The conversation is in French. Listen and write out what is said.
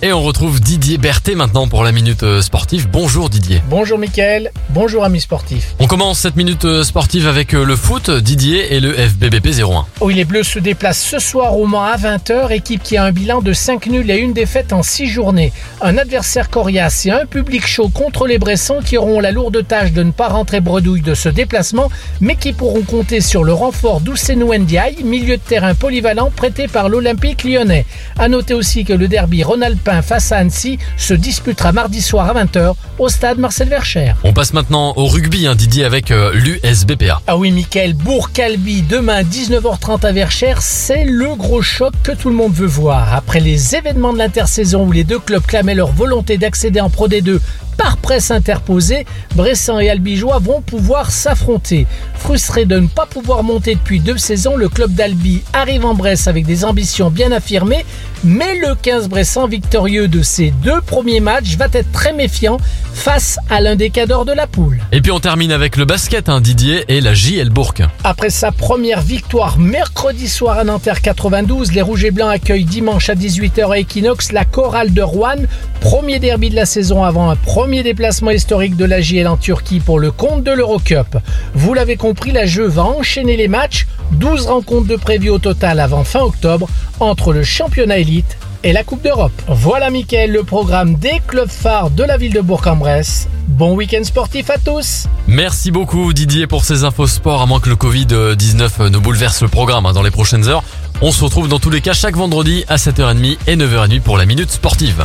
Et on retrouve Didier Berthet maintenant pour la minute euh, sportive. Bonjour Didier. Bonjour Mickaël, bonjour amis sportifs. On commence cette minute euh, sportive avec euh, le foot, Didier et le FBBP 01. Oui, les Bleus se déplacent ce soir au Mans à 20h, équipe qui a un bilan de 5 nuls et une défaite en 6 journées. Un adversaire coriace et un public chaud contre les Bressons qui auront la lourde tâche de ne pas rentrer bredouille de ce déplacement, mais qui pourront compter sur le renfort d'Ousseinou Ndiaye, milieu de terrain polyvalent prêté par l'Olympique lyonnais. À noter aussi que le derby Ronald face à Annecy se disputera mardi soir à 20h au stade Marcel Vercher. On passe maintenant au rugby, hein, Didier, avec euh, l'USBPA. Ah oui, Michael, Bourg-Calvi, demain 19h30 à Verchères, c'est le gros choc que tout le monde veut voir. Après les événements de l'intersaison où les deux clubs clamaient leur volonté d'accéder en Pro D2 par presse interposée, Bressan et Albigeois vont pouvoir s'affronter. Frustré de ne pas pouvoir monter depuis deux saisons, le club d'Albi arrive en Bresse avec des ambitions bien affirmées, mais le 15 Bressan victorieux de ses deux premiers matchs va être très méfiant face à l'un des cadors de la poule. Et puis on termine avec le basket, hein, Didier, et la JL Bourg. Après sa première victoire mercredi soir à Nanterre 92, les Rouges et Blancs accueillent dimanche à 18h à Equinox la chorale de Rouen, premier derby de la saison avant un premier premier déplacement historique de la en Turquie pour le compte de l'Eurocup. Vous l'avez compris, la jeu va enchaîner les matchs, 12 rencontres de prévues au total avant fin octobre entre le championnat élite et la Coupe d'Europe. Voilà Mickaël, le programme des clubs phares de la ville de Bourg-en-Bresse. Bon week-end sportif à tous Merci beaucoup Didier pour ces infos sport, à moins que le Covid-19 ne bouleverse le programme hein, dans les prochaines heures. On se retrouve dans tous les cas chaque vendredi à 7h30 et 9h30 pour la Minute Sportive.